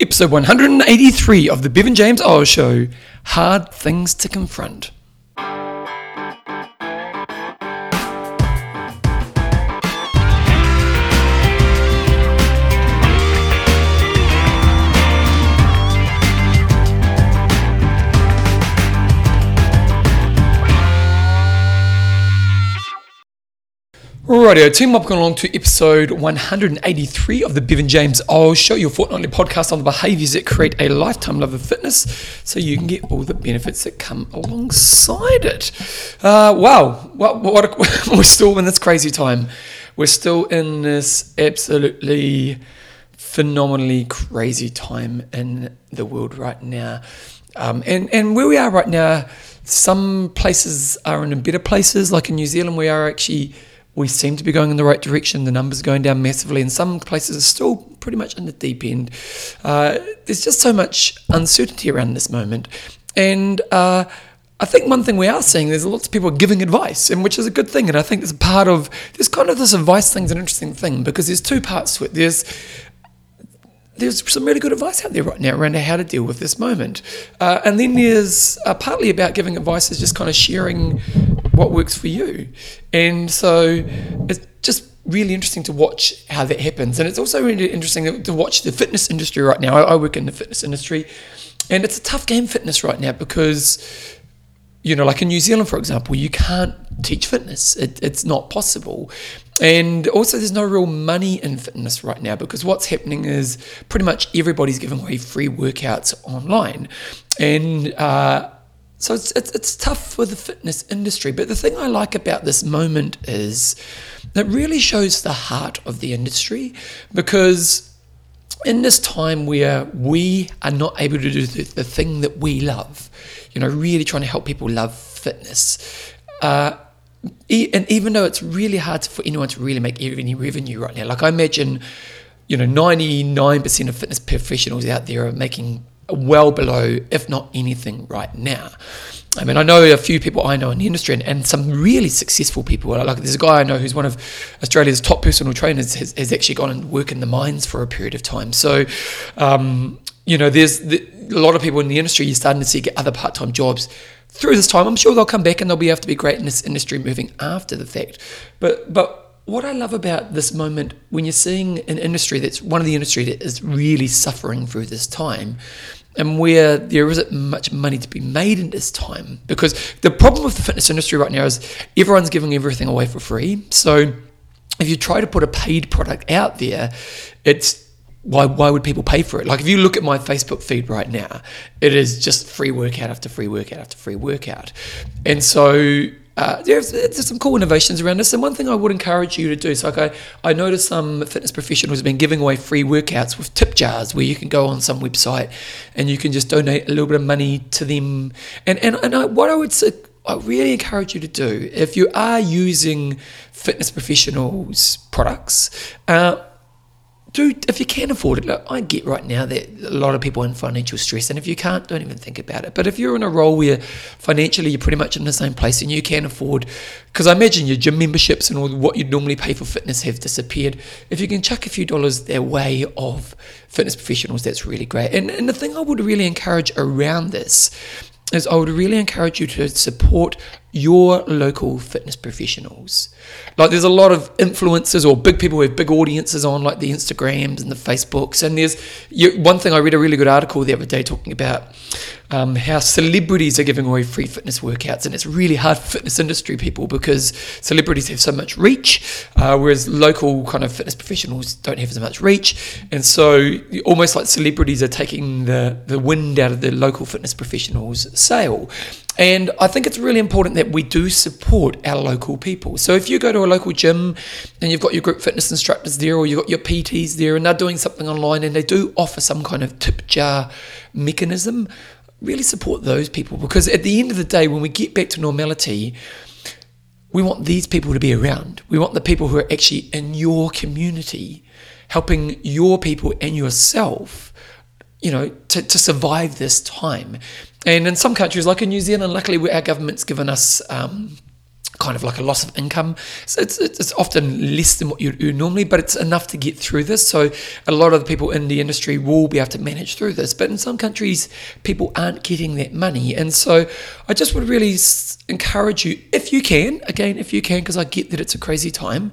episode 183 of the Bevan James Eyles Show Hard Things to Confront. Rightio, team welcome along to episode 183 of the Bevan James Eyles Show, your fortnightly podcast on the behaviours that create a lifetime love of fitness so you can get all the benefits that come alongside it. Uh, wow, what, what a, we're still in this crazy time. We're still in this absolutely phenomenally crazy time in the world right now. Um, and, and where we are right now, some places are in better places, like in New Zealand, we are actually we seem to be going in the right direction. The numbers are going down massively, and some places are still pretty much in the deep end. Uh, there's just so much uncertainty around this moment, and uh, I think one thing we are seeing there's lots of people giving advice, and which is a good thing. And I think there's part of this kind of this advice thing's an interesting thing because there's two parts to it. There's there's some really good advice out there right now around how to deal with this moment. Uh, and then there's uh, partly about giving advice is just kind of sharing what works for you. And so it's just really interesting to watch how that happens. And it's also really interesting to watch the fitness industry right now. I, I work in the fitness industry, and it's a tough game, fitness, right now, because, you know, like in New Zealand, for example, you can't teach fitness, it, it's not possible. And also, there's no real money in fitness right now because what's happening is pretty much everybody's giving away free workouts online. And uh, so it's, it's, it's tough for the fitness industry. But the thing I like about this moment is it really shows the heart of the industry because in this time where we are not able to do the, the thing that we love, you know, really trying to help people love fitness. Uh, and even though it's really hard for anyone to really make any revenue right now, like I imagine, you know, 99% of fitness professionals out there are making well below, if not anything, right now. I mean, I know a few people I know in the industry and, and some really successful people. Like there's a guy I know who's one of Australia's top personal trainers, has, has actually gone and worked in the mines for a period of time. So, um, you know, there's the, a lot of people in the industry, you're starting to see get other part time jobs through this time. I'm sure they'll come back and they'll be able to be great in this industry moving after the fact. But, but, what I love about this moment when you're seeing an industry that's one of the industry that is really suffering through this time and where there isn't much money to be made in this time. Because the problem with the fitness industry right now is everyone's giving everything away for free. So if you try to put a paid product out there, it's why why would people pay for it? Like if you look at my Facebook feed right now, it is just free workout after free workout after free workout. And so uh, there's, there's some cool innovations around this. And one thing I would encourage you to do, so like I, I noticed some fitness professionals have been giving away free workouts with tip jars where you can go on some website and you can just donate a little bit of money to them. And, and, and I, what I would say, I really encourage you to do, if you are using fitness professionals' products, uh, do if you can afford it. Look, I get right now that a lot of people are in financial stress, and if you can't, don't even think about it. But if you're in a role where financially you're pretty much in the same place and you can afford, because I imagine your gym memberships and all what you'd normally pay for fitness have disappeared. If you can chuck a few dollars their way of fitness professionals, that's really great. And and the thing I would really encourage around this is I would really encourage you to support your local fitness professionals. Like there's a lot of influencers or big people with big audiences on like the Instagrams and the Facebooks. And there's you, one thing I read a really good article the other day talking about um, how celebrities are giving away free fitness workouts, and it's really hard for fitness industry people because celebrities have so much reach, uh, whereas local kind of fitness professionals don't have as much reach, and so almost like celebrities are taking the the wind out of the local fitness professionals' sail. And I think it's really important that we do support our local people. So if you go to a local gym and you've got your group fitness instructors there, or you've got your PTs there, and they're doing something online and they do offer some kind of tip jar mechanism, really support those people because at the end of the day, when we get back to normality, we want these people to be around. We want the people who are actually in your community, helping your people and yourself, you know, to, to survive this time. And in some countries, like in New Zealand, luckily our government's given us um, kind of like a loss of income. So it's, it's often less than what you earn normally, but it's enough to get through this. So a lot of the people in the industry will be able to manage through this. But in some countries, people aren't getting that money. And so I just would really encourage you, if you can, again, if you can, because I get that it's a crazy time,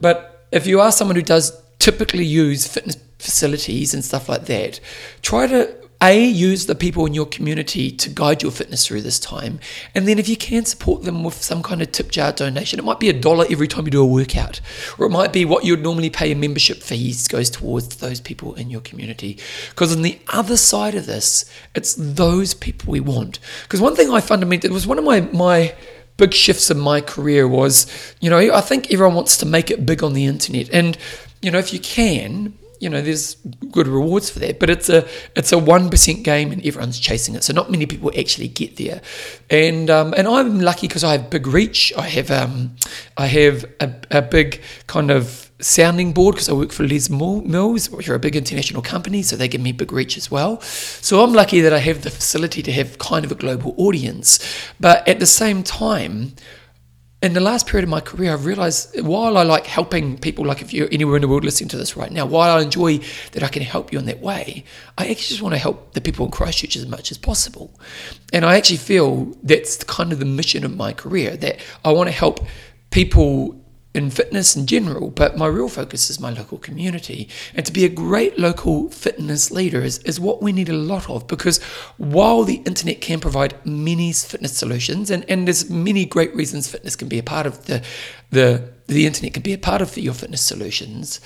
but if you are someone who does typically use fitness facilities and stuff like that, try to a, use the people in your community to guide your fitness through this time. And then if you can support them with some kind of tip jar donation, it might be a dollar every time you do a workout, or it might be what you'd normally pay in membership fees goes towards those people in your community. Because on the other side of this, it's those people we want. Because one thing I fundamentally, it was one of my, my, big shifts in my career was, you know, I think everyone wants to make it big on the internet. And, you know, if you can, you know, there's good rewards for that, but it's a it's a one percent game and everyone's chasing it. So not many people actually get there, and um, and I'm lucky because I have big reach. I have um, I have a, a big kind of sounding board because I work for Les Mills, which are a big international company, so they give me big reach as well. So I'm lucky that I have the facility to have kind of a global audience, but at the same time in the last period of my career, I've realized while I like helping people, like if you're anywhere in the world listening to this right now, while I enjoy that I can help you in that way, I actually just want to help the people in Christchurch as much as possible. And I actually feel that's kind of the mission of my career that I want to help people in fitness in general, but my real focus is my local community. And to be a great local fitness leader is, is what we need a lot of because while the internet can provide many fitness solutions, and, and there's many great reasons fitness can be a part of the, the, the internet can be a part of your fitness solutions,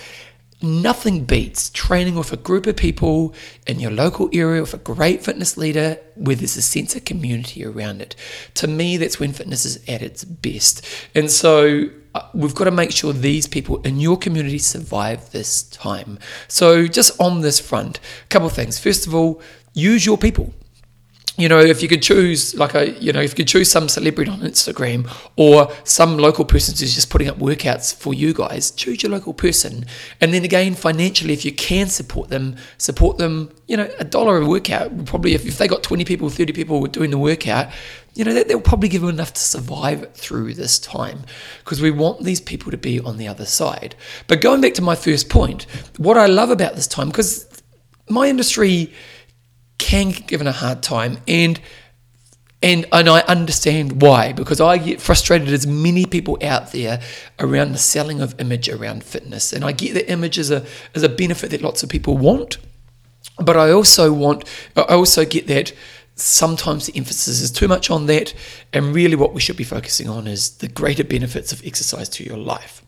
nothing beats training with a group of people in your local area with a great fitness leader where there's a sense of community around it. To me, that's when fitness is at its best. And so Uh, we've got to make sure these people in your community survive this time. So, just on this front, a couple of things. First of all, use your people you know, if you could choose, like a, you know, if you could choose some celebrity on Instagram or some local person who's just putting up workouts for you guys, choose your local person. And then again, financially, if you can support them, support them, you know, a dollar a workout, probably if, if they got 20 people, 30 people doing the workout, you know, they'll probably give them enough to survive through this time because we want these people to be on the other side. But going back to my first point, what I love about this time, because my industry, can get given a hard time and and and I understand why because I get frustrated as many people out there around the selling of image around fitness. And I get that image is a is a benefit that lots of people want but I also want I also get that sometimes the emphasis is too much on that and really what we should be focusing on is the greater benefits of exercise to your life.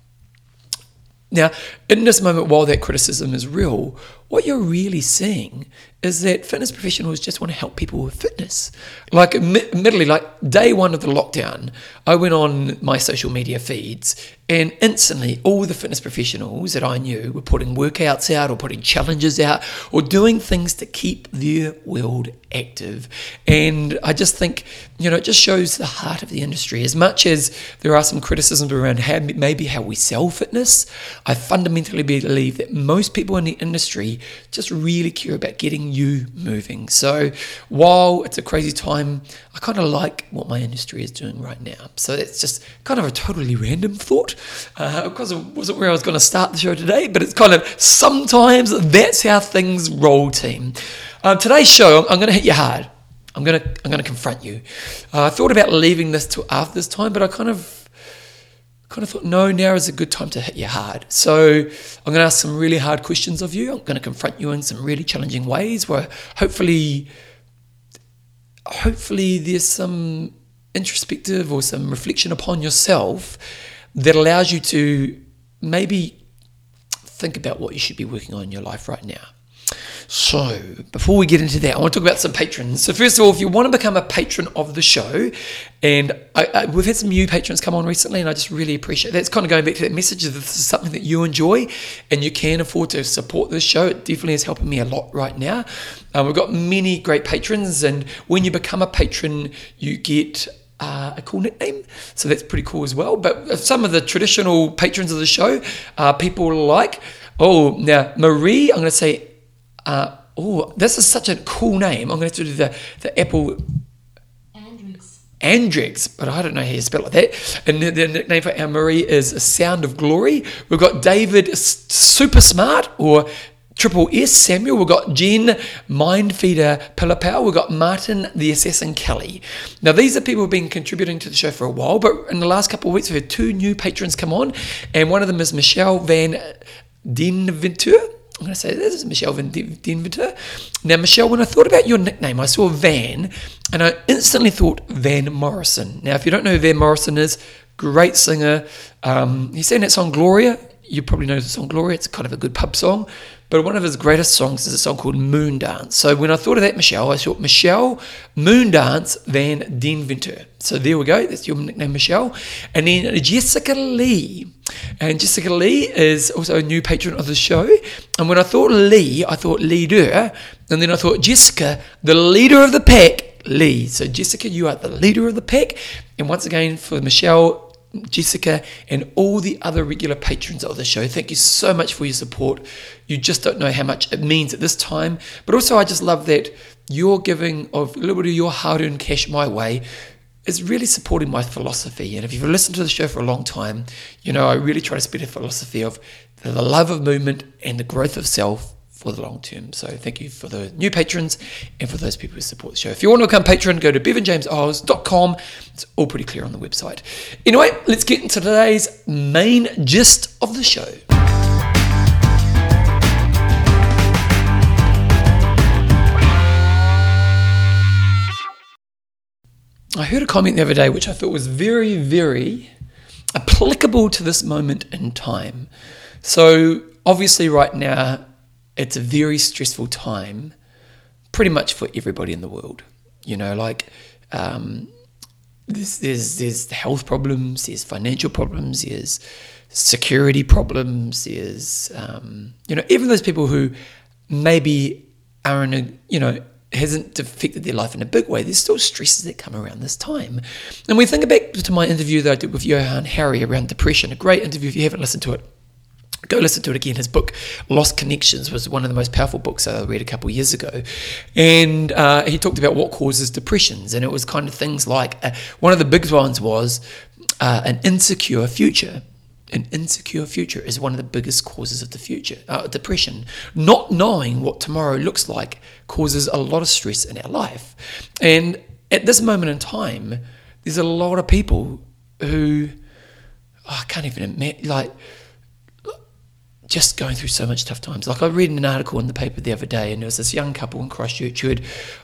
Now, in this moment, while that criticism is real, what you're really seeing is that fitness professionals just want to help people with fitness. Like, admittedly, like day one of the lockdown, I went on my social media feeds and instantly all the fitness professionals that I knew were putting workouts out or putting challenges out or doing things to keep their world active. And I just think, you know, it just shows the heart of the industry. As much as there are some criticisms around how, maybe how we sell fitness, I fundamentally believe that most people in the industry just really care about getting you moving. So while it's a crazy time, I kind of like what my industry is doing right now. So it's just kind of a totally random thought uh, because it wasn't where I was going to start the show today, but it's kind of sometimes that's how things roll, team. Uh, today's show, I'm, going to hit you hard. I'm going to I'm to confront you. Uh, I thought about leaving this to after this time, but I kind of kind of thought, no, now is a good time to hit you hard. So I'm going to ask some really hard questions of you. I'm going to confront you in some really challenging ways where hopefully, hopefully there's some introspective or some reflection upon yourself that allows you to maybe think about what you should be working on in your life right now. So, before we get into that, I want to talk about some patrons. So, first of all, if you want to become a patron of the show, and I, I, we've had some new patrons come on recently, and I just really appreciate that. It's kind of going back to that message that this is something that you enjoy and you can afford to support this show. It definitely is helping me a lot right now. Um, we've got many great patrons, and when you become a patron, you get uh, a cool nickname. So that's pretty cool as well. But some of the traditional patrons of the show, uh, people like, oh, now Marie, I'm going to say uh, oh, this is such a cool name. I'm going to have to do the, the Apple. Andrex, but I don't know how you spell it that. And the, the nickname for Anne Marie is Sound of Glory. We've got David Super Smart or Triple S Samuel, we've got Jen Mindfeeder Pilapau, we've got Martin the Assassin Kelly. Now, these are people who've been contributing to the show for a while, but in the last couple of weeks, we've had two new patrons come on, and one of them is Michelle Van Denventure. I'm going to say this is Michelle Van Denventure. Now, Michelle, when I thought about your nickname, I saw Van, and I instantly thought Van Morrison. Now, if you don't know who Van Morrison is, great singer. Um, he sang that song Gloria. You probably know the song Gloria. It's kind of a good pub song. But one of his greatest songs is a song called Moondance. So when I thought of that, Michelle, I thought Michelle Moondance Van Denventer. So there we go. That's your nickname, Michelle. And then Jessica Lee. And Jessica Lee is also a new patron of the show. And when I thought Lee, I thought leader. And then I thought Jessica, the leader of the pack, Lee. So Jessica, you are the leader of the pack. And once again, for Michelle, Jessica, and all the other regular patrons of the show. Thank you so much for your support. You just don't know how much it means at this time. But also, I just love that your giving of a little bit of your hard earned cash my way is really supporting my philosophy. And if you've listened to the show for a long time, you know I really try to spread a philosophy of the love of movement and the growth of self for the long term. So thank you for the new patrons and for those people who support the show. If you want to become patron, go to bevanjameseyles.com. It's all pretty clear on the website. Anyway, let's get into today's main gist of the show. I heard a comment the other day which I thought was very, very applicable to this moment in time. So, obviously, right now, it's a very stressful time, pretty much for everybody in the world. You know, like um, there's, there's health problems, there's financial problems, there's security problems, there's um, you know even those people who maybe are in a you know hasn't affected their life in a big way. There's still stresses that come around this time. And we think back to my interview that I did with Johann Hari around depression, a great interview if you haven't listened to it go listen to it again. His book Lost Connections was one of the most powerful books I read a couple of years ago, and uh, he talked about what causes depressions, and it was kind of things like uh, one of the big ones was uh, an insecure future. An insecure future is one of the biggest causes of the future uh, depression. Not knowing what tomorrow looks like causes a lot of stress in our life, and at this moment in time, there's a lot of people who oh, I can't even imagine like just going through so much tough times. Like I read an article in the paper the other day, and there was this young couple in Christchurch who had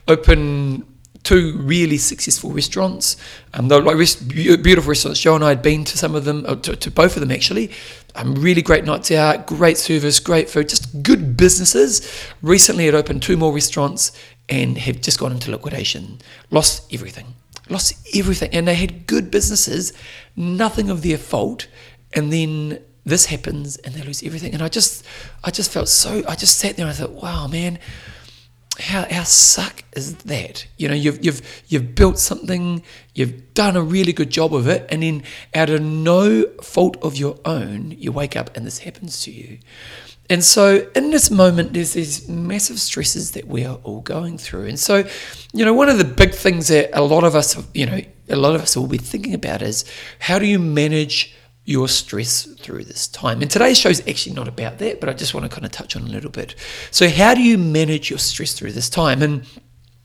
opened two really successful restaurants. Um, they were like rest, beautiful restaurants. Joe and I had been to some of them, uh, to, to, both of them actually. Um, really great nights out, great service, great food, just good businesses. Recently, had opened two more restaurants and have just gone into liquidation. Lost everything. Lost everything. And they had good businesses, nothing of their fault. And then this happens and they lose everything. And I just, I just felt so, I just sat there and I thought, wow, man, how, how suck is that? You know, you've, you've, you've built something, you've done a really good job of it, and then out of no fault of your own, you wake up and this happens to you. And so, in this moment, there's these massive stresses that we are all going through. And so, you know, one of the big things that a lot of us, you know, a lot of us will be thinking about is how do you manage your stress through this time. And today's show is actually not about that, but I just want to kind of touch on a little bit. So, how do you manage your stress through this time? And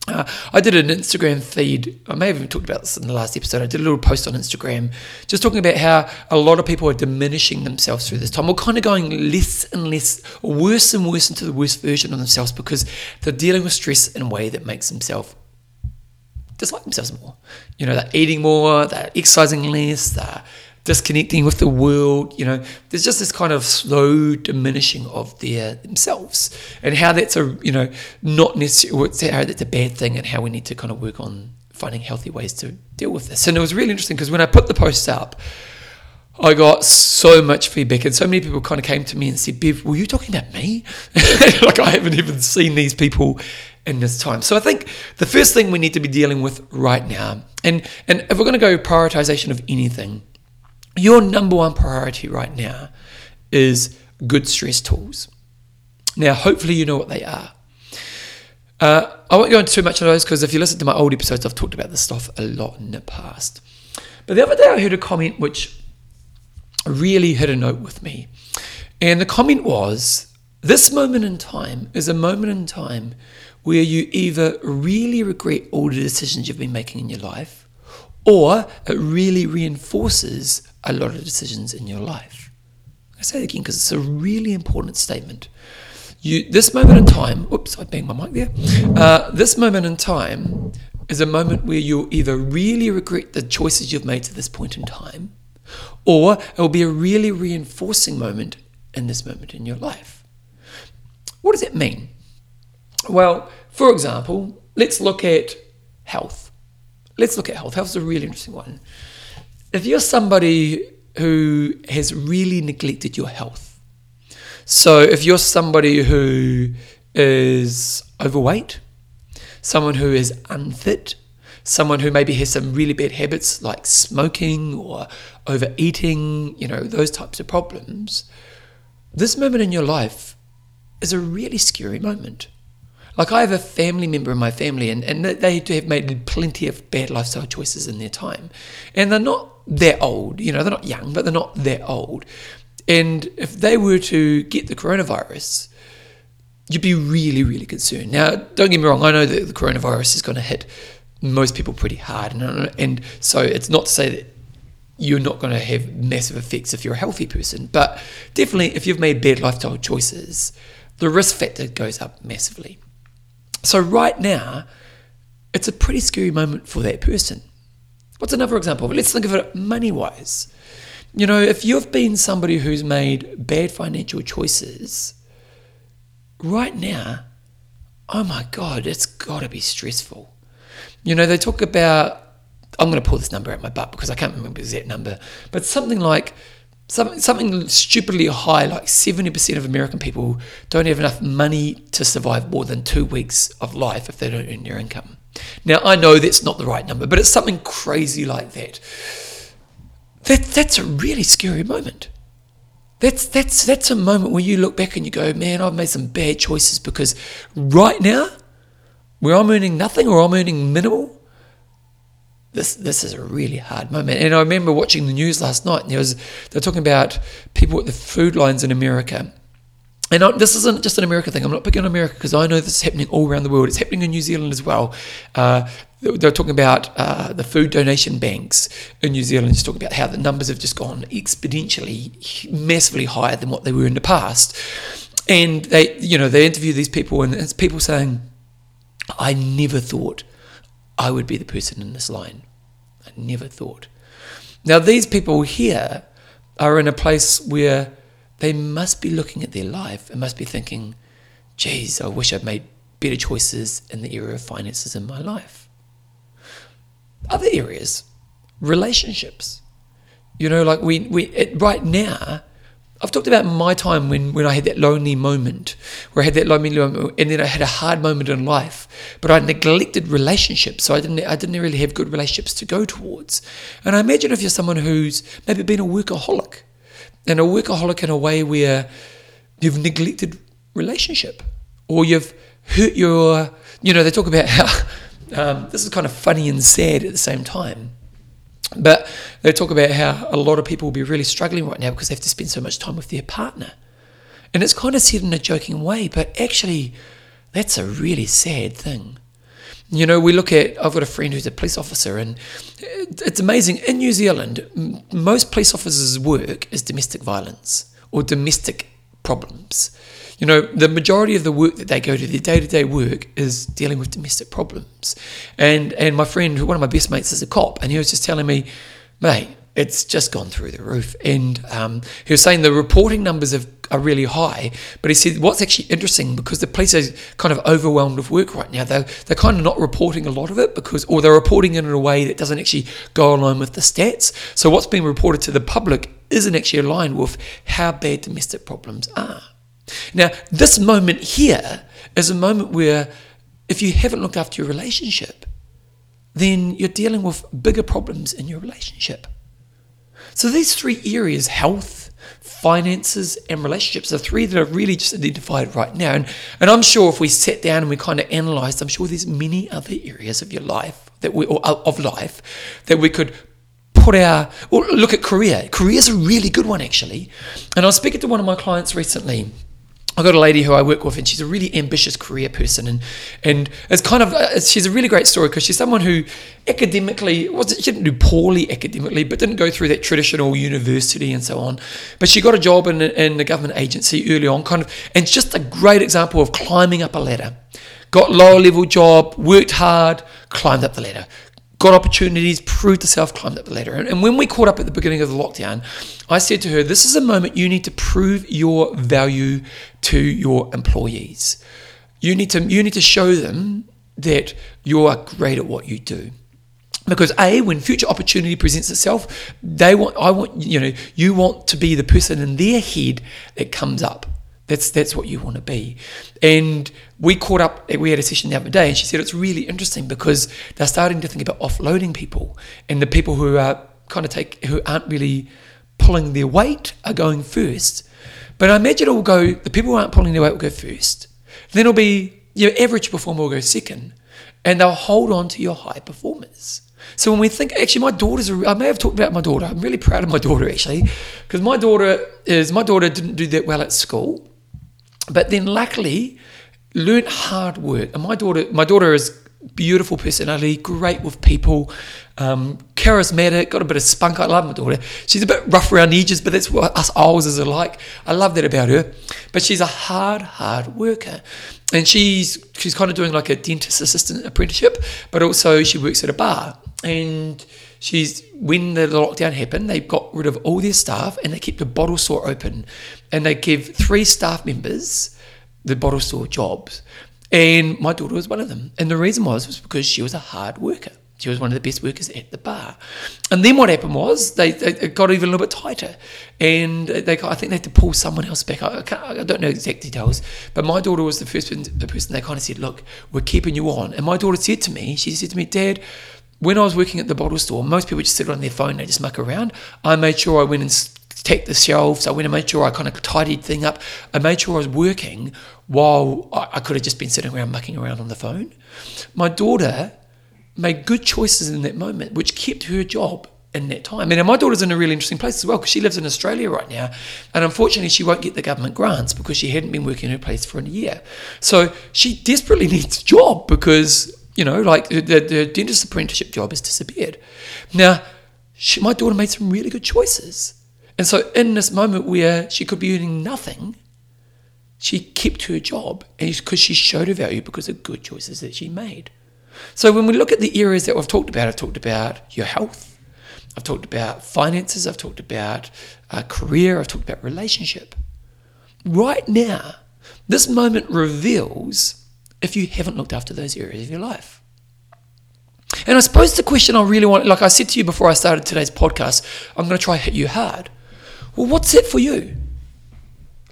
uh, I did an Instagram feed. I may have even talked about this in the last episode. I did a little post on Instagram just talking about how a lot of people are diminishing themselves through this time, We're kind of going less and less, worse and worse into the worst version of themselves because they're dealing with stress in a way that makes themselves dislike themselves more. You know, they're eating more, they're exercising less, they're disconnecting with the world. You know, there's just this kind of slow diminishing of their themselves, and how that's a you know not necessarily how that's a bad thing, and how we need to kind of work on finding healthy ways to deal with this. And it was really interesting because when I put the posts up. I got so much feedback, and so many people kind of came to me and said, "Bev, were you talking about me?" like I haven't even seen these people in this time. So I think the first thing we need to be dealing with right now, and and if we're going to go prioritization of anything, your number one priority right now is good stress tools. Now, hopefully, you know what they are. Uh, I won't go into too much of those because if you listen to my old episodes, I've talked about this stuff a lot in the past. But the other day I heard a comment which really hit a note with me. And the comment was this moment in time is a moment in time where you either really regret all the decisions you've been making in your life or it really reinforces a lot of decisions in your life. I say it again because it's a really important statement. You, this moment in time, oops, I banged my mic there. Uh, this moment in time is a moment where you'll either really regret the choices you've made to this point in time, or it will be a really reinforcing moment in this moment in your life. What does it mean? Well, for example, let's look at health. Let's look at health. Health is a really interesting one. If you're somebody who has really neglected your health, so if you're somebody who is overweight, someone who is unfit, someone who maybe has some really bad habits like smoking or overeating, you know, those types of problems, this moment in your life is a really scary moment. Like I have a family member in my family, and, and they have made plenty of bad lifestyle choices in their time. And they're not that old, you know, they're not young, but they're not that old. And if they were to get the coronavirus, you'd be really, really concerned. Now, don't get me wrong, I know that the coronavirus is going to hit most people pretty hard. And, and so it's not to say that you're not going to have massive effects if you're a healthy person, but definitely if you've made bad lifestyle choices, the risk factor goes up massively. So, right now, it's a pretty scary moment for that person. What's another example? Let's think of it money wise. You know, if you've been somebody who's made bad financial choices, right now, oh my God, it's got to be stressful. You know, they talk about, I'm going to pull this number out my butt because I can't remember the exact number, but something like something, something stupidly high, like 70% of American people don't have enough money to survive more than two weeks of life if they don't earn their income. Now, I know that's not the right number, but it's something crazy like that. that that's a really scary moment. That's, that's, that's a moment where you look back and you go, man, I've made some bad choices because right now, where I'm earning nothing or I'm earning minimal, this this is a really hard moment. And I remember watching the news last night, and there was they're talking about people at the food lines in America. And I, this isn't just an American thing. I'm not picking on America because I know this is happening all around the world. It's happening in New Zealand as well. Uh, they're talking about uh, the food donation banks in New Zealand, just talking about how the numbers have just gone exponentially, massively higher than what they were in the past. And they, you know, they interview these people, and it's people saying, "I never thought I would be the person in this line. I never thought." Now these people here are in a place where they must be looking at their life and must be thinking, geez, I wish I'd made better choices in the area of finances in my life. Other areas, relationships. You know, like we, we it, right now, I've talked about my time when, when I had that lonely moment, where I had that lonely moment, and then I had a hard moment in life, but I neglected relationships, so I didn't I didn't really have good relationships to go towards. And I imagine if you're someone who's maybe been a workaholic, and a workaholic in a way where you've neglected relationship or you've hurt your, you know, they talk about how um, this is kind of funny and sad at the same time. But they talk about how a lot of people will be really struggling right now because they have to spend so much time with their partner. And it's kind of said in a joking way, but actually, that's a really sad thing. You know, we look at, I've got a friend who's a police officer, and it's amazing. In New Zealand, most police officers' work is domestic violence or domestic problems. You know, the majority of the work that they go to, their day to day work, is dealing with domestic problems. And and my friend, one of my best mates, is a cop, and he was just telling me, mate, it's just gone through the roof. And um, he was saying the reporting numbers have, are really high, but he said what's actually interesting because the police are kind of overwhelmed with work right now. They're, they're kind of not reporting a lot of it because, or they're reporting it in a way that doesn't actually go along with the stats. So what's being reported to the public isn't actually aligned with how bad domestic problems are. Now, this moment here is a moment where if you haven't looked after your relationship, then you're dealing with bigger problems in your relationship. So these three areas health, finances, and relationships are three that are really just identified right now. And, and I'm sure if we sat down and we kind of analysed, I'm sure there's many other areas of your life that we or uh, of life that we could put our or look at career. Career is a really good one actually. And I was speaking to one of my clients recently I got a lady who I work with, and she's a really ambitious career person, and and it's kind of uh, she's a really great story because she's someone who academically was she didn't do poorly academically, but didn't go through that traditional university and so on. But she got a job in in the government agency early on, kind of, and it's just a great example of climbing up a ladder. Got lower level job, worked hard, climbed up the ladder got opportunities, proved herself, climbed up the ladder. And, when we caught up at the beginning of the lockdown, I said to her, This is a moment you need to prove your value to your employees. You need to, you need to show them that you are great at what you do. Because a, when future opportunity presents itself, they want I want you know, you want to be the person in their head that comes up. That's that's what you want to be. And we caught up. We had a session the other day, and she said it's really interesting because they're starting to think about offloading people, and the people who are kind of take who aren't really pulling their weight are going first. But I imagine it will go. The people who aren't pulling their weight will go first. Then it'll be your average performer will go second, and they'll hold on to your high performers. So when we think, actually, my daughter's, I may have talked about my daughter. I'm really proud of my daughter actually, because my daughter is, my daughter didn't do that well at school, but then luckily learned hard work. And my daughter, my daughter is beautiful personality, great with people, um, charismatic, got a bit of spunk. I love my daughter. She's a bit rough around the edges, but that's what us Aussies are like. I love that about her. But she's a hard, hard worker. And she's she's kind of doing like a dentist assistant apprenticeship, but also she works at a bar. And she's when the lockdown happened, they got rid of all their staff and they kept the bottle store open, and they give three staff members the bottle store jobs, and my daughter was one of them. And the reason was was because she was a hard worker. She was one of the best workers at the bar. And then what happened was they, they got even a little bit tighter, and they I think they had to pull someone else back. I, I, don't know exact details, but my daughter was the first the person they kind of said, "Look, we're keeping you on." And my daughter said to me, she said to me, "Dad." when I was working at the bottle store, most people just sit on their phone, they just muck around. I made sure I went and take the shelves. I went and made sure I kind of tidied thing up. I made sure I was working while I could have just been sitting around mucking around on the phone. My daughter made good choices in that moment, which kept her job in that time. And my daughter's in a really interesting place as well because she lives in Australia right now. And unfortunately, she won't get the government grants because she hadn't been working in her place for a year. So she desperately needs a job because you know, like the, the dentist apprenticeship job has disappeared. Now, she, my daughter made some really good choices. And so, in this moment where she could be earning nothing, she kept her job because she showed her value because of good choices that she made. So, when we look at the areas that I've talked about, I've talked about your health, I've talked about finances, I've talked about uh, career, I've talked about relationship. Right now, this moment reveals if you haven't looked after those areas of your life. And I suppose the question I really want, like I said to you before I started today's podcast, I'm going to try hit you hard. Well, what's it for you?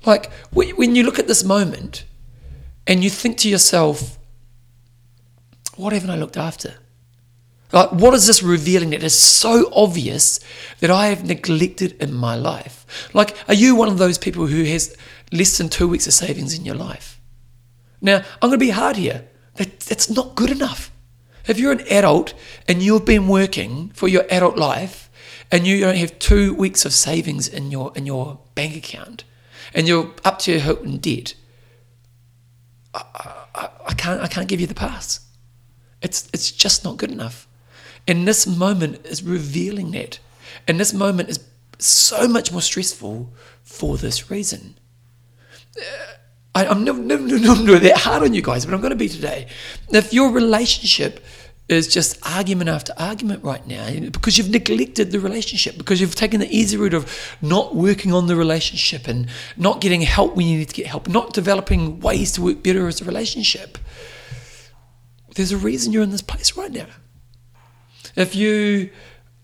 Like when you look at this moment and you think to yourself, what haven't I looked after? Like, what is this revealing that is so obvious that I have neglected in my life? Like, are you one of those people who has less than two weeks of savings in your life? Now, I'm going to be hard here. That, that's not good enough. If you're an adult and you've been working for your adult life and you don't have two weeks of savings in your in your bank account and you're up to your hilt in debt, I, I, I can't I can't give you the pass. It's it's just not good enough. And this moment is revealing that. And this moment is so much more stressful for this reason. Uh, I, am never, never, never, never that hard on you guys, but I'm going to be today. If your relationship is just argument after argument right now because you've neglected the relationship, because you've taken the easy route of not working on the relationship and not getting help when you need to get help, not developing ways to work better as a relationship. There's a reason you're in this place right now. If you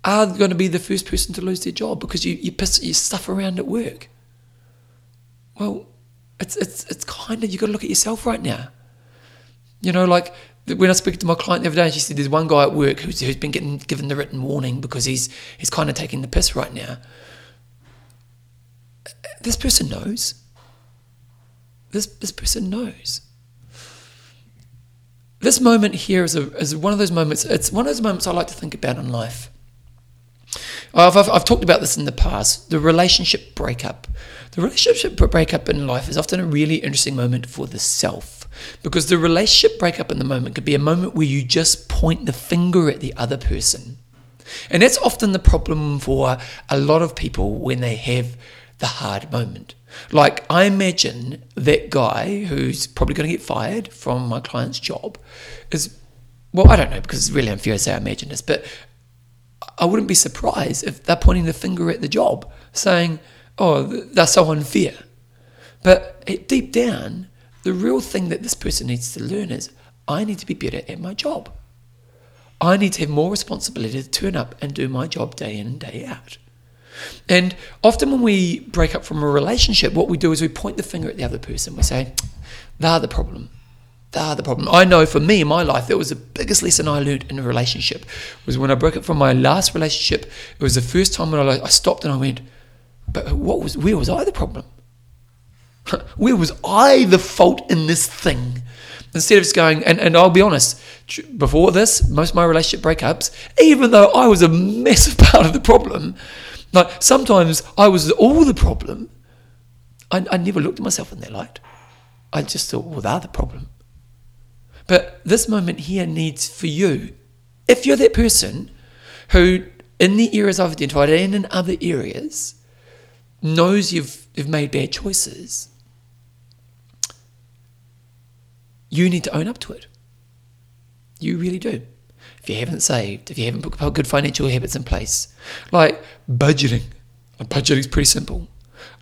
are going to be the first person to lose their job because you, you piss your stuff around at work, well, it's it's it's kind of you got to look at yourself right now. You know, like when I speak to my client the other day, she said there's one guy at work who's, who's been getting given the written warning because he's he's kind of taking the piss right now. this person knows. This, this person knows. This moment here is, a, is one of those moments, it's one of those moments I like to think about in life. I've, I've, I've talked about this in the past the relationship breakup. The relationship breakup in life is often a really interesting moment for the self because the relationship breakup in the moment could be a moment where you just point the finger at the other person. And that's often the problem for a lot of people when they have the hard moment. Like, I imagine that guy who's probably going to get fired from my client's job is, well, I don't know because it's really unfair to say I imagine this, but I wouldn't be surprised if they're pointing the finger at the job, saying, oh, that's so unfair. But deep down, the real thing that this person needs to learn is I need to be better at my job. I need to have more responsibility to turn up and do my job day in and day out. And often when we break up from a relationship, what we do is we point the finger at the other person. We say, they're the problem. They're the problem. I know for me in my life, that was the biggest lesson I learned in a relationship was when I broke up from my last relationship. It was the first time when I, I stopped and I went, but what was, where was I the problem? where was I the fault in this thing? Instead of just going, and, and I'll be honest, before this, most of my relationship breakups, even though I was a massive part of the problem, like sometimes I was all the problem. I, I never looked at myself in that light. I just thought, well, they're the problem. But this moment here needs for you, if you're that person who, in the areas I've identified and in other areas, knows you've, you've made bad choices, you need to own up to it. You really do if you haven't saved, if you haven't put good financial habits in place, like budgeting. Budgeting is pretty simple.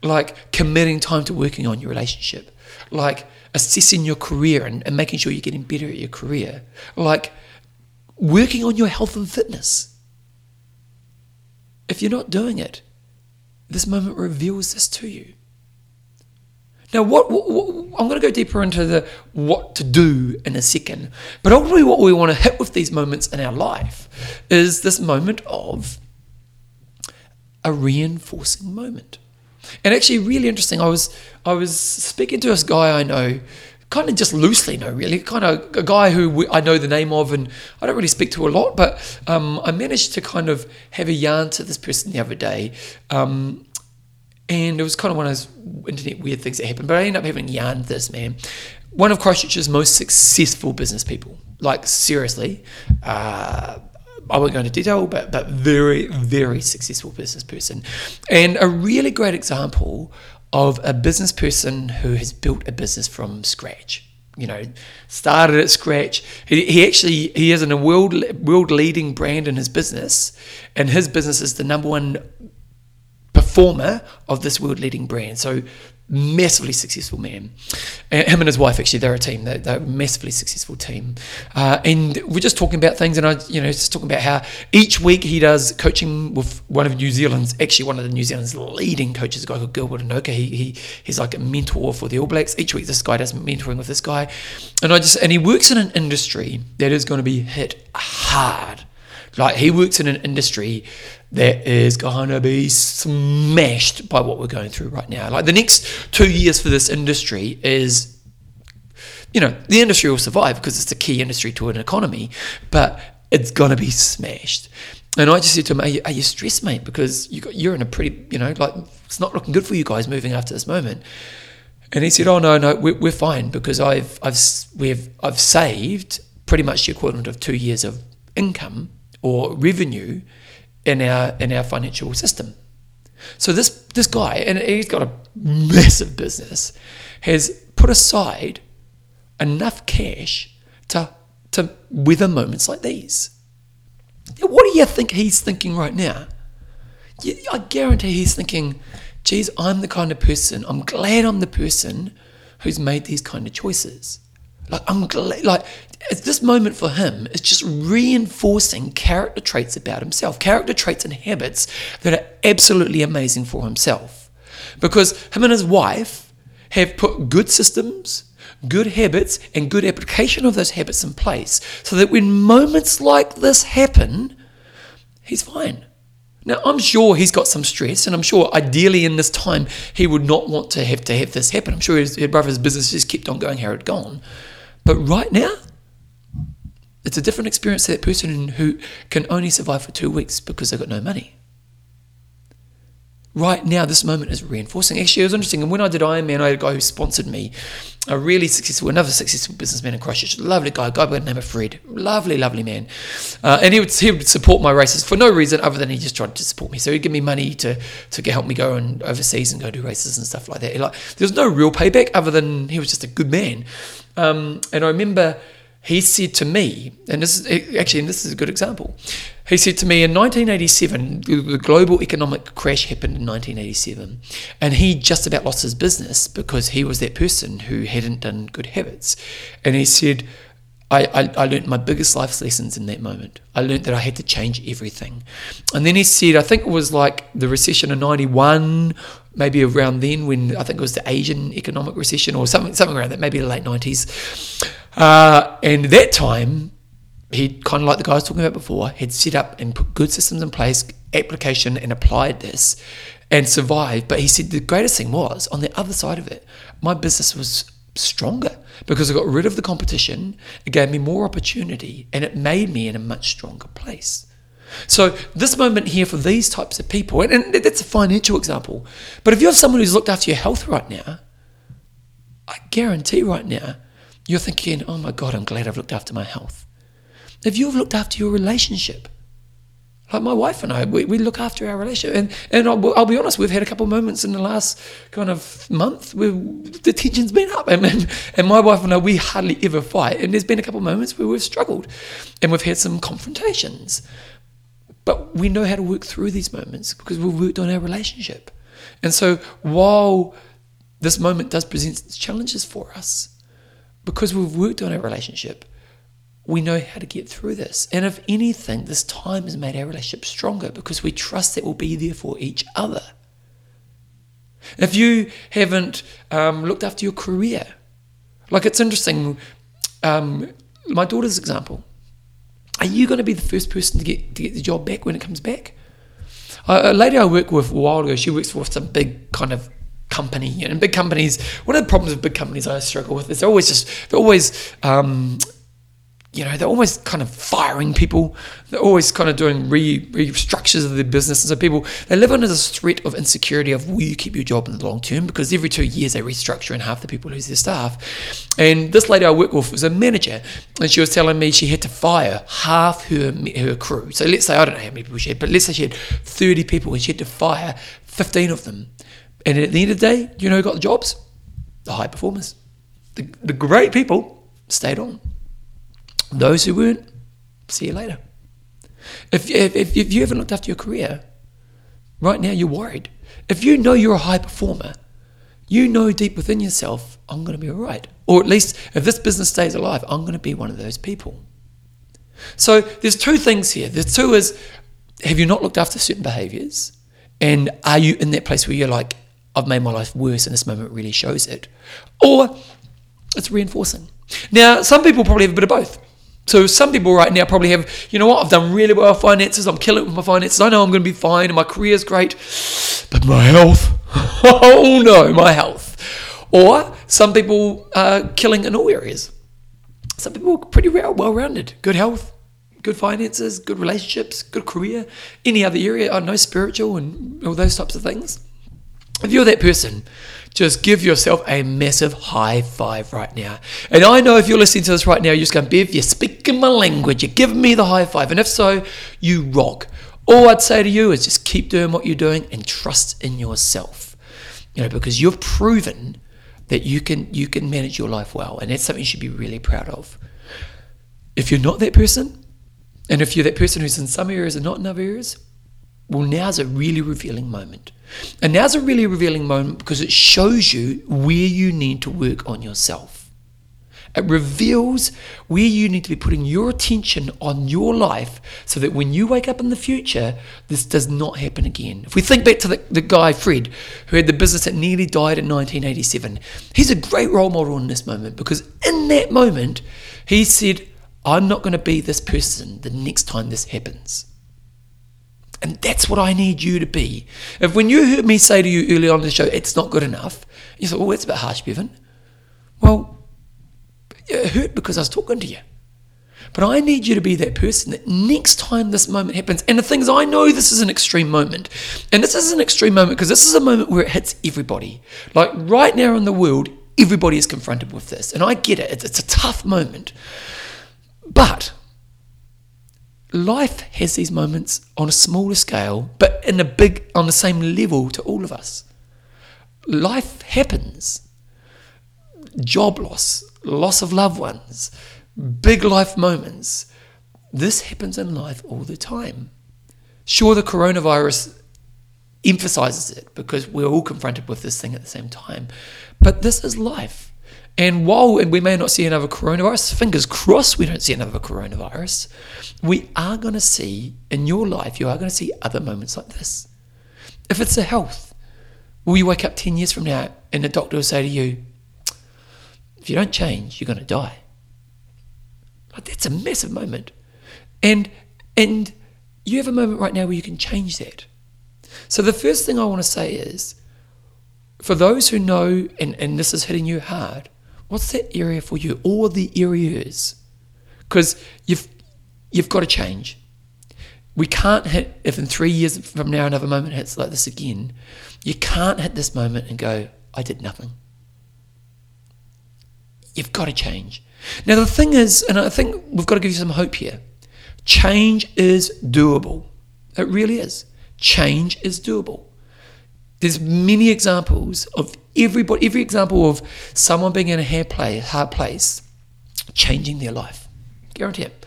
Like committing time to working on your relationship, like assessing your career and, and making sure you're getting better at your career, like working on your health and fitness. If you're not doing it, this moment reveals this to you. Now, what, what, what, I'm going to go deeper into the what to do in a second, but ultimately, what we want to hit with these moments in our life is this moment of a reinforcing moment. And actually, really interesting. I was I was speaking to this guy I know, kind of just loosely know, really, kind of a guy who I know the name of, and I don't really speak to a lot, but um, I managed to kind of have a yarn to this person the other day. Um, and it was kind of one of those internet weird things that happened. But I ended up having yarn this man, one of Christchurch's most successful business people. Like seriously, uh, I won't go into detail, but but very very successful business person, and a really great example of a business person who has built a business from scratch you know, started at scratch. He, he actually he has a world world leading brand in his business, and his business is the number one performer of this world leading brand. So massively successful man. And him and his wife actually they're a team. They're, they're a massively successful team. Uh, and we're just talking about things, and I you know just talking about how each week he does coaching with one of New Zealand's actually one of the New Zealand's leading coaches, a guy called Gilbert Enoka. He, he he's like a mentor for the All Blacks. Each week this guy does mentoring with this guy, and I just and he works in an industry that is going to be hit hard. Like he works in an industry that is going to be smashed by what we're going through right now. Like the next two years for this industry is, you know, the industry will survive because it's a key industry to an economy, but it's going to be smashed. And I just said to him, are you, are you stressed, mate? Because you got, you're in a pretty, you know, like it's not looking good for you guys moving after this moment. And he said, "Oh no, no, we're, we're fine because I've, I've, we've, I've saved pretty much the equivalent of two years of income or revenue in our in our financial system. So this this guy, and he's got a massive business, has put aside enough cash to to weather moments like these. What do you think he's thinking right now? I guarantee he's thinking, geez, I'm the kind of person, I'm glad I'm the person who's made these kind of choices. Like I'm glad, like this moment for him is just reinforcing character traits about himself, character traits and habits that are absolutely amazing for himself. Because him and his wife have put good systems, good habits, and good application of those habits in place so that when moments like this happen, he's fine. Now, I'm sure he's got some stress, and I'm sure ideally in this time he would not want to have to have this happen. I'm sure his, his brother's business just kept on going how it gone. But right now, it's a different experience to that person who can only survive for two weeks because they've got no money right now, this moment is reinforcing. Actually, it was interesting. And when I did Ironman, I had a guy who sponsored me, a really successful, another successful businessman in Christchurch, lovely guy, guy by the name of Fred, lovely, lovely man. Uh, and he would, he would support my races for no reason other than he just tried to support me. So he'd give me money to, to help me go and overseas and go do races and stuff like that. Like, there was no real payback other than he was just a good man. Um, and I remember he said to me, and this is eh, actually, and this is a good example. He said to me in 1987, the global economic crash happened in 1987, and he just about lost his business because he was that person who hadn't done good habits. And he said, I, I, I learned my biggest life lessons in that moment. I learned that I had to change everything. And then he said, I think it was like the recession of 91, maybe around then when I think it was the Asian economic recession or something, something around that, maybe the late 90s. Uh, and that time, he kind of like the guy I was talking about before, had set up and put good systems in place, application, and applied this and survived. But he said the greatest thing was on the other side of it, my business was stronger because I got rid of the competition. It gave me more opportunity and it made me in a much stronger place. So, this moment here for these types of people, and, and that's a financial example, but if you have someone who's looked after your health right now, I guarantee right now, you're thinking, oh my God, I'm glad I've looked after my health. If you've looked after your relationship, like my wife and I, we, we look after our relationship. And, and I'll, I'll, be honest, we've had a couple of moments in the last kind of month where the tension's been up. And, and, and my wife and I, we hardly ever fight. And there's been a couple of moments where we've struggled and we've had some confrontations. But we know how to work through these moments because we've worked on our relationship. And so while this moment does present challenges for us, because we've worked on our relationship, we know how to get through this. And if anything, this time has made our relationship stronger because we trust that we'll be there for each other. If you haven't um, looked after your career, like it's interesting, um, my daughter's example, are you going to be the first person to get, to get the job back when it comes back? Uh, a lady I worked with a while ago, she works for some big kind of company. And big companies, one of the problems with big companies I struggle with is they're always just, they're always, um, you know, they're always kind of firing people. They're always kind of doing re, restructures of their business. And so people, they live under this threat of insecurity of will you keep your job in the long term? Because every two years they restructure and half the people lose their staff. And this lady I work with was a manager. And she was telling me she had to fire half her, her crew. So let's say, I don't know how many people she had, but let's say she had 30 people and she had to fire 15 of them and at the end of the day, you know who got the jobs? The high performers. The, the great people stayed on. Those who weren't, see you later. If, if, if you haven't looked after your career, right now you're worried. If you know you're a high performer, you know deep within yourself, I'm going to be all right. Or at least if this business stays alive, I'm going to be one of those people. So there's two things here. The two is have you not looked after certain behaviors? And are you in that place where you're like, I've made my life worse, and this moment really shows it. Or it's reinforcing. Now, some people probably have a bit of both. So some people right now probably have, you know what, I've done really well with finances, I'm killing it with my finances, I know I'm going to be fine, and my career's great, but my health, oh no, my health. Or some people are killing in all areas. Some people are pretty well rounded, good health, good finances, good relationships, good career, any other area, I know, spiritual and all those types of things. If you're that person, just give yourself a massive high five right now. And I know if you're listening to this right now, you're just going, Bev, you're speaking my language. You're giving me the high five. And if so, you rock. All I'd say to you is just keep doing what you're doing and trust in yourself. You know, because you've proven that you can you can manage your life well. And that's something you should be really proud of. If you're not that person, and if you're that person who's in some areas and not in other areas, well, now's a really revealing moment. And now's a really revealing moment because it shows you where you need to work on yourself. It reveals where you need to be putting your attention on your life so that when you wake up in the future, this does not happen again. If we think back to the, the guy, Fred, who had the business that nearly died in 1987, he's a great role model in this moment because in that moment, he said, I'm not going to be this person the next time this happens. And that's what I need you to be. If when you heard me say to you early on in the show, it's not good enough, you thought, oh, that's a bit harsh, Bevan. Well, it hurt because I was talking to you. But I need you to be that person that next time this moment happens, and the thing is, I know this is an extreme moment. And this is an extreme moment because this is a moment where it hits everybody. Like right now in the world, everybody is confronted with this. And I get it, it's, it's a tough moment. But life has these moments on a smaller scale, but in a big, on the same level to all of us. Life happens. Job loss, loss of loved ones, big life moments. This happens in life all the time. Sure, the coronavirus emphasizes it because we're all confronted with this thing at the same time. But this is life. And while we may not see another coronavirus, fingers crossed we don't see another coronavirus, we are going to see in your life, you are going to see other moments like this. If it's a health, will you wake up 10 years from now and the doctor will say to you, if you don't change, you're going to die? Like that's a massive moment. And and you have a moment right now where you can change that. So the first thing I want to say is for those who know and, and this is hitting you hard, what's that area for you? Or the areas. Because you've you've got to change. We can't hit if in three years from now another moment hits like this again, you can't hit this moment and go, I did nothing. You've got to change. Now, the thing is, and I think we've got to give you some hope here change is doable. It really is. Change is doable. There's many examples of everybody, every example of someone being in a hard place, hard place, changing their life. Guarantee it.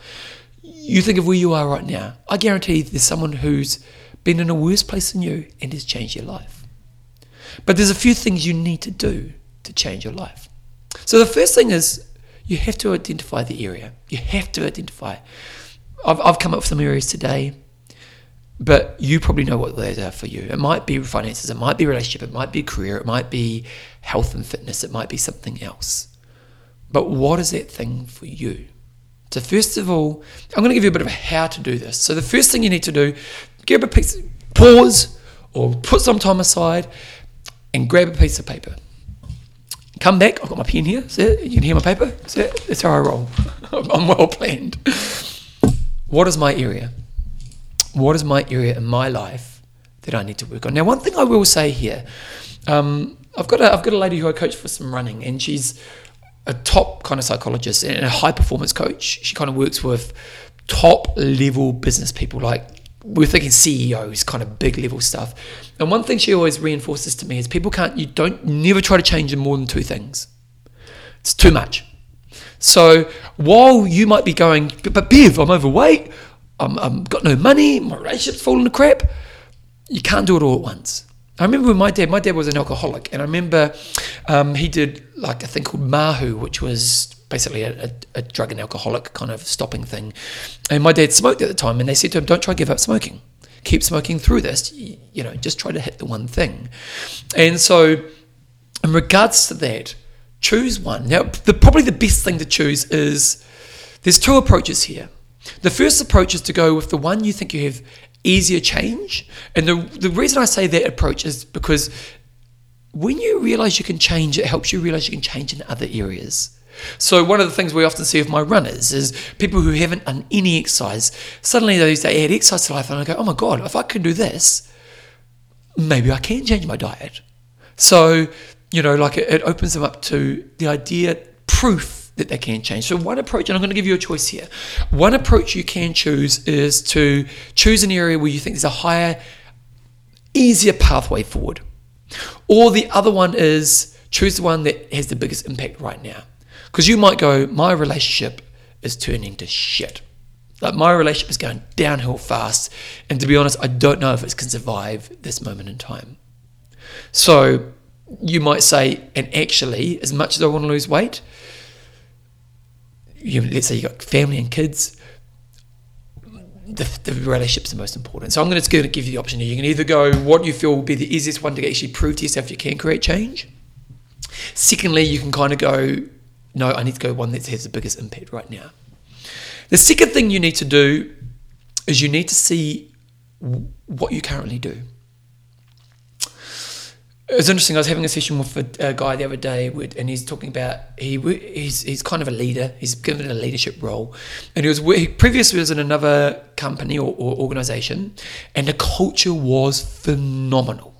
You think of where you are right now. I guarantee there's someone who's been in a worse place than you and has changed your life. But there's a few things you need to do to change your life. So the first thing is you have to identify the area. You have to identify. I've, I've come up with some areas today, but you probably know what those are for you. It might be finances, it might be relationship, it might be career, it might be health and fitness, it might be something else. But what is that thing for you? So first of all, I'm going to give you a bit of a how to do this. So the first thing you need to do, grab a piece, pause, or put some time aside, and grab a piece of paper. Come back. I've got my pen here. See it? You can hear my paper. See it? That's how I roll. I'm well planned. What is my area? What is my area in my life that I need to work on? Now, one thing I will say here, um, I've got a, I've got a lady who I coach for some running, and she's a top kind of psychologist and a high performance coach. She kind of works with top level business people like we're thinking CEOs, kind of big level stuff. And one thing she always reinforces to me is people can't, you don't, never try to change in more than two things. It's too much. So while you might be going, but Bev, I'm overweight, I'm, I'm got no money, my relationship's falling to crap, you can't do it all at once. I remember when my dad, my dad was an alcoholic, and I remember um, he did like a thing called Mahu, which was basically a, a, a, drug and alcoholic kind of stopping thing. And my dad smoked at the time, and they said to him, "Don't try to give up smoking. Keep smoking through this. You, you know, just try to hit the one thing." And so, in regards to that, choose one. Now, the, probably the best thing to choose is there's two approaches here. The first approach is to go with the one you think you have easier change. And the, the reason I say that approach is because when you realize you can change, it helps you realize you can change in other areas. So one of the things we often see with my runners is people who haven't done any exercise, suddenly they, add exercise to life and I go, oh my God, if I can do this, maybe I can change my diet. So, you know, like it, it opens them up to the idea, proof that they can change. So one approach, and I'm going to give you a choice here. One approach you can choose is to choose an area where you think there's a higher, easier pathway forward. Or the other one is choose the one that has the biggest impact right now. Because you might go, my relationship is turning to shit. Like my relationship is going downhill fast. And to be honest, I don't know if it can survive this moment in time. So you might say, and actually, as much as I want to lose weight, you, let's say you got family and kids, the, the relationship's the most important. So I'm going to, going to give you the option here. You can either go what you feel will be the easiest one to actually prove to yourself you can create change. Secondly, you can kind of go no, I need to go one that has the biggest impact right now. The second thing you need to do is you need to see what you currently do. It was interesting. I was having a session with a, a guy the other day, with, and he's talking about he he's, he's kind of a leader. He's given a leadership role, and he was he previously was in another company or, or organization, and the culture was phenomenal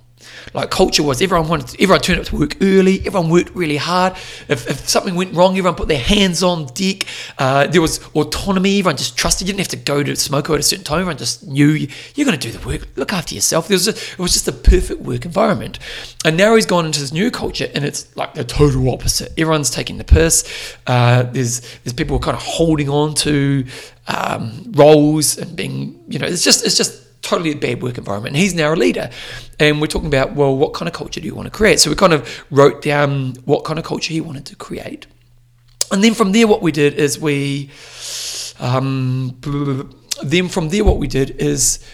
like culture was everyone wanted, everyone turned up to work early, everyone worked really hard. If, if something went wrong, everyone put their hands on deck. Uh, there was autonomy, everyone just trusted. You didn't have to go to Smoko at a certain time, everyone just knew you, are going to do the work, look after yourself. There was a, it was just a perfect work environment. And now he's gone into this new culture and it's like the total opposite. Everyone's taking the piss. Uh, there's, there's people kind of holding on to um, roles and being, you know, it's just, it's just, totally a bad work environment. And he's now a leader. And we're talking about, well, what kind of culture do you want to create? So we kind of wrote down what kind of culture he wanted to create. And then from there, what we did is we, um, then from there, what we did is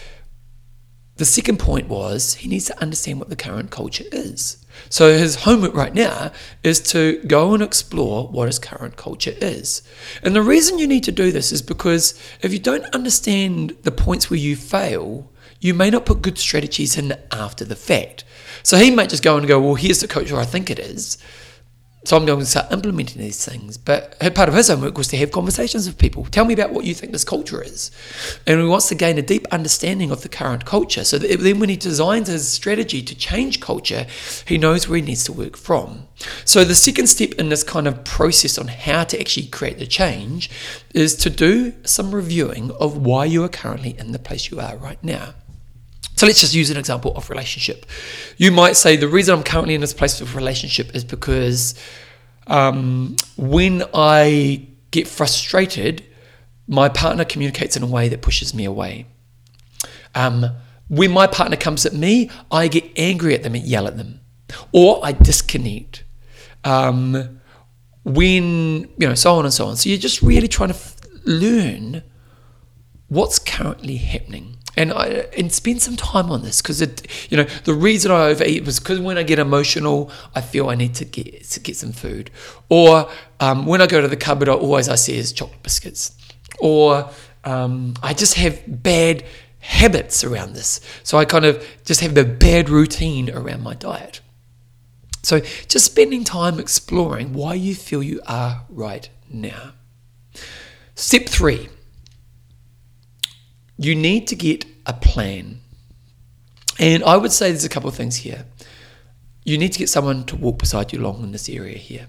the second point was he needs to understand what the current culture is. So his homework right now is to go and explore what his current culture is. And the reason you need to do this is because if you don't understand the points where you fail, you may not put good strategies in after the fact. So he might just go and go, well, here's the culture I think it is. So I'm going to start implementing these things. But part of his homework was to have conversations with people. Tell me about what you think this culture is. And he wants to gain a deep understanding of the current culture. So that then when he designs his strategy to change culture, he knows where he needs to work from. So the second step in this kind of process on how to actually create the change is to do some reviewing of why you are currently in the place you are right now. So let's just use an example of relationship. You might say the reason I'm currently in this place of relationship is because um, when I get frustrated, my partner communicates in a way that pushes me away. Um, when my partner comes at me, I get angry at them and yell at them, or I disconnect. Um, when you know, so on and so on. So you're just really trying to f- learn what's currently happening? And I, and spend some time on this because it you know the reason I overeat was because when I get emotional I feel I need to get to get some food. Or um, when I go to the cupboard I always I see is chocolate biscuits. Or um, I just have bad habits around this. So I kind of just have a bad routine around my diet. So just spending time exploring why you feel you are right now. Step three you need to get a plan. And I would say there's a couple of things here. You need to get someone to walk beside you along in this area here.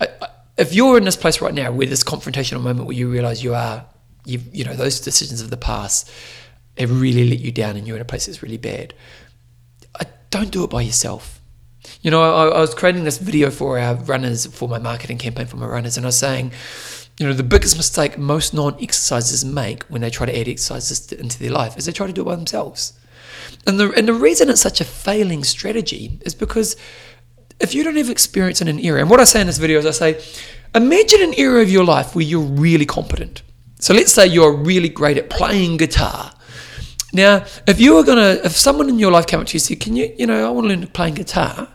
I, I, if you're in this place right now where this confrontational moment where you realize you are, you you know, those decisions of the past have really let you down and you're in a place that's really bad, I, don't do it by yourself. You know, I, I was creating this video for our runners, for my marketing campaign for my runners, and I was saying, you know, the biggest mistake most non exercisers make when they try to add exercises into their life is they try to do it by themselves. And the, and the reason it's such a failing strategy is because if you don't have experience in an area, and what I say in this video is I say, imagine an area of your life where you're really competent. So let's say you're really great at playing guitar. Now, if you were gonna, if someone in your life came up to you and said, "Can you, you know, I want to learn playing guitar,"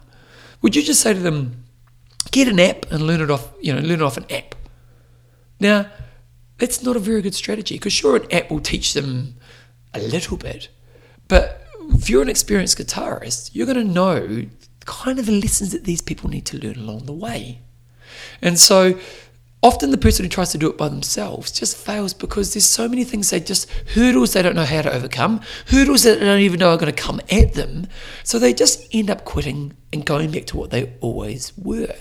would you just say to them, "Get an app and learn it off, you know, learn it off an app"? Now, that's not a very good strategy because sure, an app will teach them a little bit, but if you're an experienced guitarist, you're going to know kind of the lessons that these people need to learn along the way. And so often the person who tries to do it by themselves just fails because there's so many things they just hurdles they don't know how to overcome, hurdles that they don't even know are going to come at them. So they just end up quitting and going back to what they always were.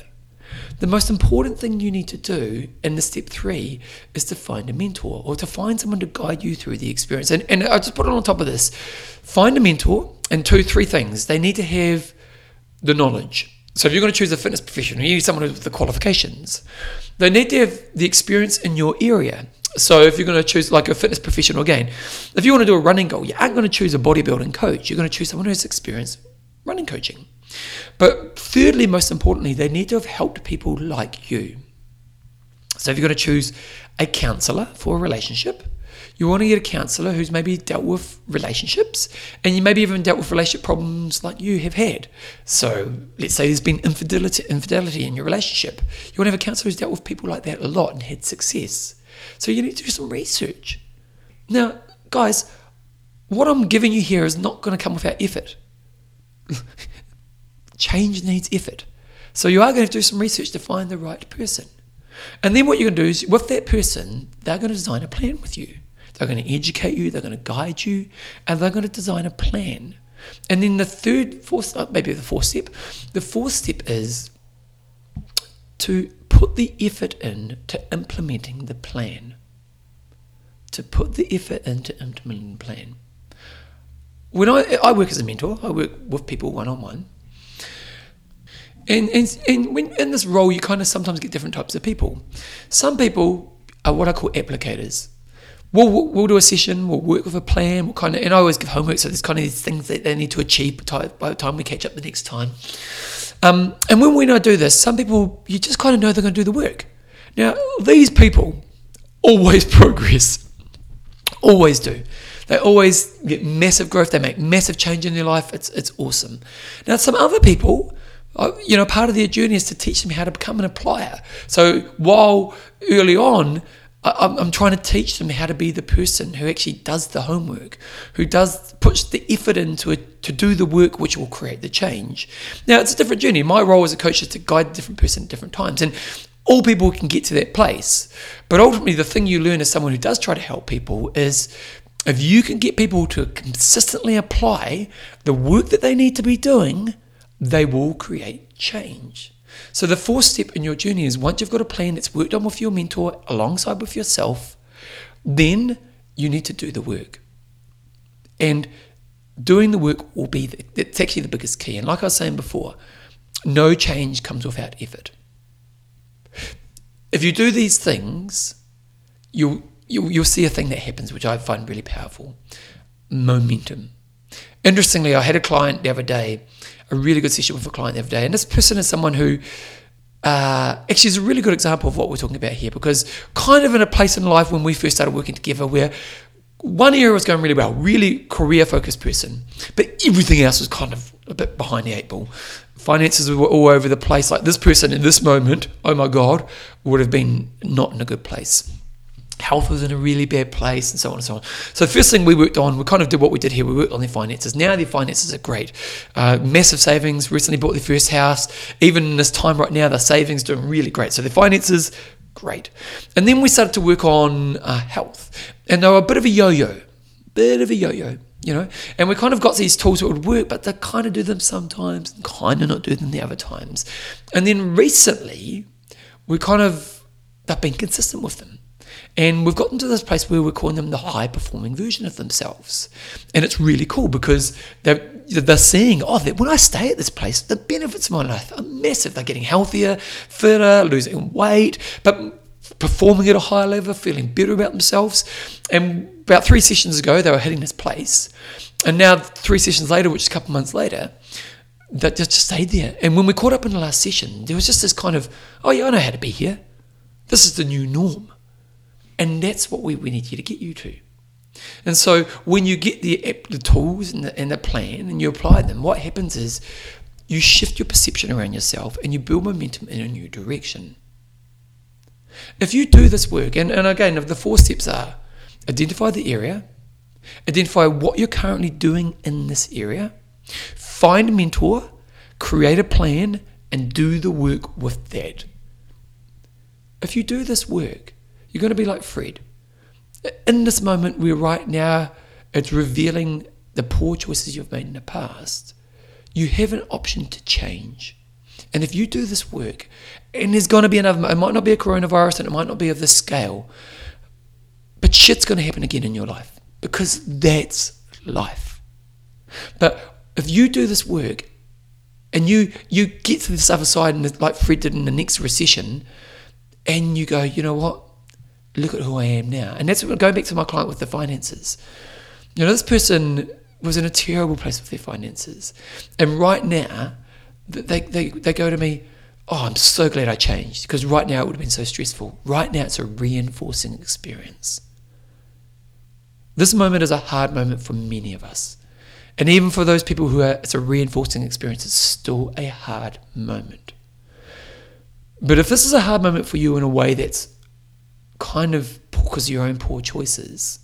The most important thing you need to do in the step three is to find a mentor or to find someone to guide you through the experience. And, and I just put it on top of this find a mentor, and two, three things. They need to have the knowledge. So if you're going to choose a fitness professional, you need someone with the qualifications. They need to have the experience in your area. So if you're going to choose like a fitness professional again, if you want to do a running goal, you aren't going to choose a bodybuilding coach. You're going to choose someone who has experience running coaching. But thirdly, most importantly, they need to have helped people like you. So if you're going to choose a counselor for a relationship, you want to get a counselor who's maybe dealt with relationships and you maybe even dealt with relationship problems like you have had. So let's say there's been infidelity, infidelity in your relationship. You want to have a counselor who's dealt with people like that a lot and had success. So you need to do some research. Now, guys, what I'm giving you here is not going to come without effort. Change needs effort. So you are going to, do some research to find the right person. And then what you're going to do is, with that person, they're going to design a plan with you. They're going to educate you, they're going to guide you, and they're going to design a plan. And then the third, fourth, maybe the fourth step, the fourth step is to put the effort in to implementing the plan. To put the effort into implementing the plan. When I, I work as a mentor, I work with people one on one. And, and, and when in this role, you kind of sometimes get different types of people. Some people are what I call applicators. We'll, we'll, we'll do a session, we'll work with a plan, we'll kind of, and I always give homework, so there's kind of these things that they need to achieve by the time we catch up the next time. Um, and when we not do this, some people, you just kind of know they're going to do the work. Now, these people always progress, always do. They always get massive growth, they make massive change in their life. It's, it's awesome. Now, some other people, you know, part of their journey is to teach them how to become an applier. So while early on, I'm trying to teach them how to be the person who actually does the homework, who does puts the effort into it to do the work which will create the change. Now it's a different journey. My role as a coach is to guide a different person at different times, and all people can get to that place. But ultimately, the thing you learn as someone who does try to help people is if you can get people to consistently apply the work that they need to be doing, they will create change. So the fourth step in your journey is once you've got a plan that's worked on with your mentor alongside with yourself, then you need to do the work. And doing the work will be the, it's actually the biggest key. And like I was saying before, no change comes without effort. If you do these things, you'll, you'll, you'll see a thing that happens, which I find really powerful momentum. Interestingly, I had a client the other day a really good session with a client the other day, and this person is someone who uh, actually is a really good example of what we're talking about here because kind of in a place in life when we first started working together where one area was going really well, really career focused person, but everything else was kind of a bit behind the eight ball. Finances were all over the place. Like this person in this moment, oh my God, would have been not in a good place health was in a really bad place and so on and so on. So first thing we worked on, we kind of did what we did here. We worked on their finances. Now their finances are great. Uh, massive savings. Recently bought their first house. Even in this time right now, their savings doing really great. So their finances, great. And then we started to work on uh, health. And they were a bit of a yo-yo. Bit of a yo-yo. You know, and we kind of got these tools that would work, but they kind of do them sometimes, and kind of not do them the other times. And then recently, we kind of they've been consistent with them. And we've gotten to this place where we're calling them the high performing version of themselves. And it's really cool because they're, they're seeing, oh, when I stay at this place, the benefits of my life are massive. They're getting healthier, fitter, losing weight, but performing at a higher level, feeling better about themselves. And about three sessions ago, they were hitting this place. And now, three sessions later, which is a couple months later, that just stayed there. And when we caught up in the last session, there was just this kind of, oh, yeah, I know how to be here. This is the new norm. And that's what we, we need you to get you to. And so when you get the, the tools and the, and the plan and you apply them, what happens is you shift your perception around yourself and you build momentum in a new direction. If you do this work, and, and again, the four steps are identify the area, identify what you're currently doing in this area, find a mentor, create a plan, and do the work with that. If you do this work, you're going to be like Fred. In this moment, we're right now, it's revealing the poor choices you've made in the past. You have an option to change. And if you do this work, and there's going to be another, it might not be a coronavirus and it might not be of this scale, but shit's going to happen again in your life because that's life. But if you do this work and you you get to this other side, and like Fred did in the next recession, and you go, you know what? Look at who I am now. And that's going back to my client with the finances. You know, this person was in a terrible place with their finances. And right now, they, they, they go to me, Oh, I'm so glad I changed because right now it would have been so stressful. Right now, it's a reinforcing experience. This moment is a hard moment for many of us. And even for those people who are, it's a reinforcing experience, it's still a hard moment. But if this is a hard moment for you in a way that's kind of because of your own poor choices,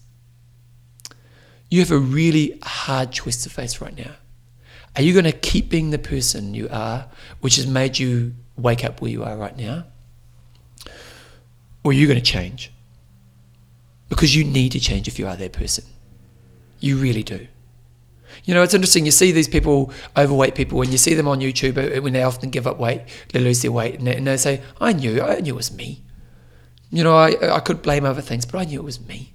you have a really hard choice to face right now. Are you going to keep being the person you are, which has made you wake up where you are right now? Or are you going to change? Because you need to change if you are that person. You really do. You know, it's interesting. You see these people, overweight people, when you see them on YouTube, uh, when they often give up weight, they lose their weight, and they, and they say, I knew, I knew it was me. You know, I, I could blame other things, but I knew it was me.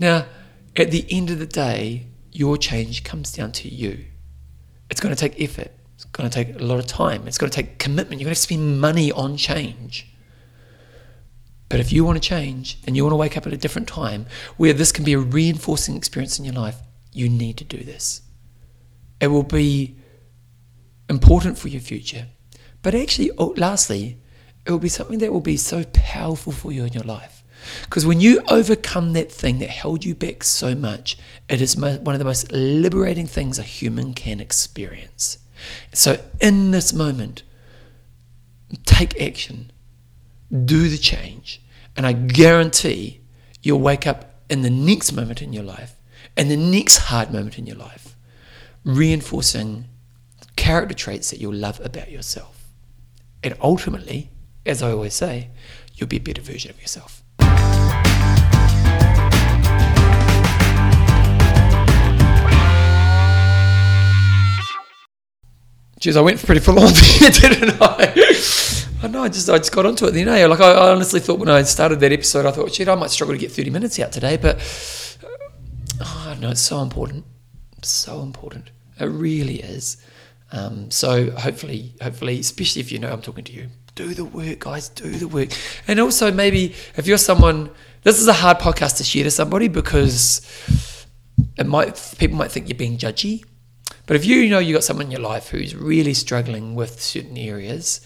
Now, at the end of the day, your change comes down to you. It's going to take effort. It's going to take a lot of time. It's going to take commitment. You're going to have to spend money on change. But if you want to change and you want to wake up at a different time where this can be a reinforcing experience in your life, you need to do this. It will be important for your future. But actually, oh, lastly, it will be something that will be so powerful for you in your life. Because when you overcome that thing that held you back so much, it is one of the most liberating things a human can experience. So, in this moment, take action, do the change, and I guarantee you'll wake up in the next moment in your life and the next hard moment in your life, reinforcing character traits that you'll love about yourself. And ultimately, as I always say, you'll be a better version of yourself. Jeez, I went pretty full on there, didn't I? I know, I just I just got onto it. You know, like I, I honestly thought when I started that episode, I thought, shit, I might struggle to get thirty minutes out today, but oh no, it's so important, so important. It really is. Um, so hopefully, hopefully, especially if you know I'm talking to you, do the work, guys, do the work. And also, maybe if you're someone, this is a hard podcast to share to somebody because it might people might think you're being judgy. But if you know you got someone in your life who's really struggling with certain areas,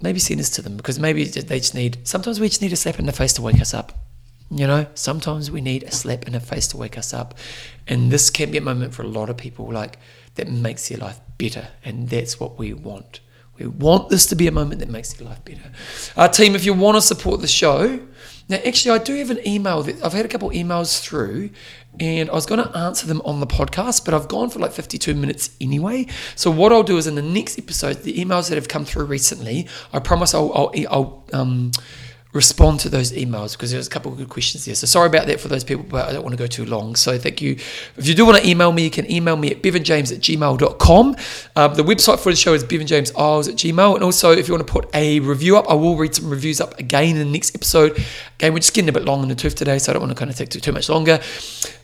maybe send this to them because maybe they just need. Sometimes we just need a slap in the face to wake us up. You know, sometimes we need a slap in the face to wake us up, and this can be a moment for a lot of people, like that makes their life better, and that's what we want. We want this to be a moment that makes your life better. Our team, if you want to support the show, now actually I do have an email that I've had a couple emails through and I was going to answer them on the podcast, but I've gone for like 52 minutes anyway. So what I'll do is in the next episode, the emails that have come through recently, I promise I'll, I'll, I'll um, respond to those emails because there's a couple of good questions there. So sorry about that for those people, but I don't want to go too long. So thank you. If you do want to email me, you can email me at bevanjames at gmail.com. Um, the website for the show is bevanjameseyles at gmail. And also, if you want to put a review up, I will read some reviews up again in the next episode. Again, we're just getting a bit long in the tooth today, so I don't want to kind of take too, too much longer.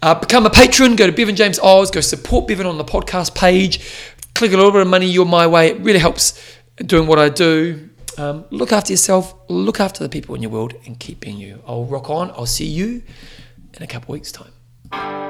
Uh, become a patron. Go to Bevan. Go support Bevan on the podcast page. Click a little bit of money your my way. It really helps doing what I do. Um, look after yourself, look after the people in your world, and keep being you. I'll rock on. I'll see you in a couple weeks' time.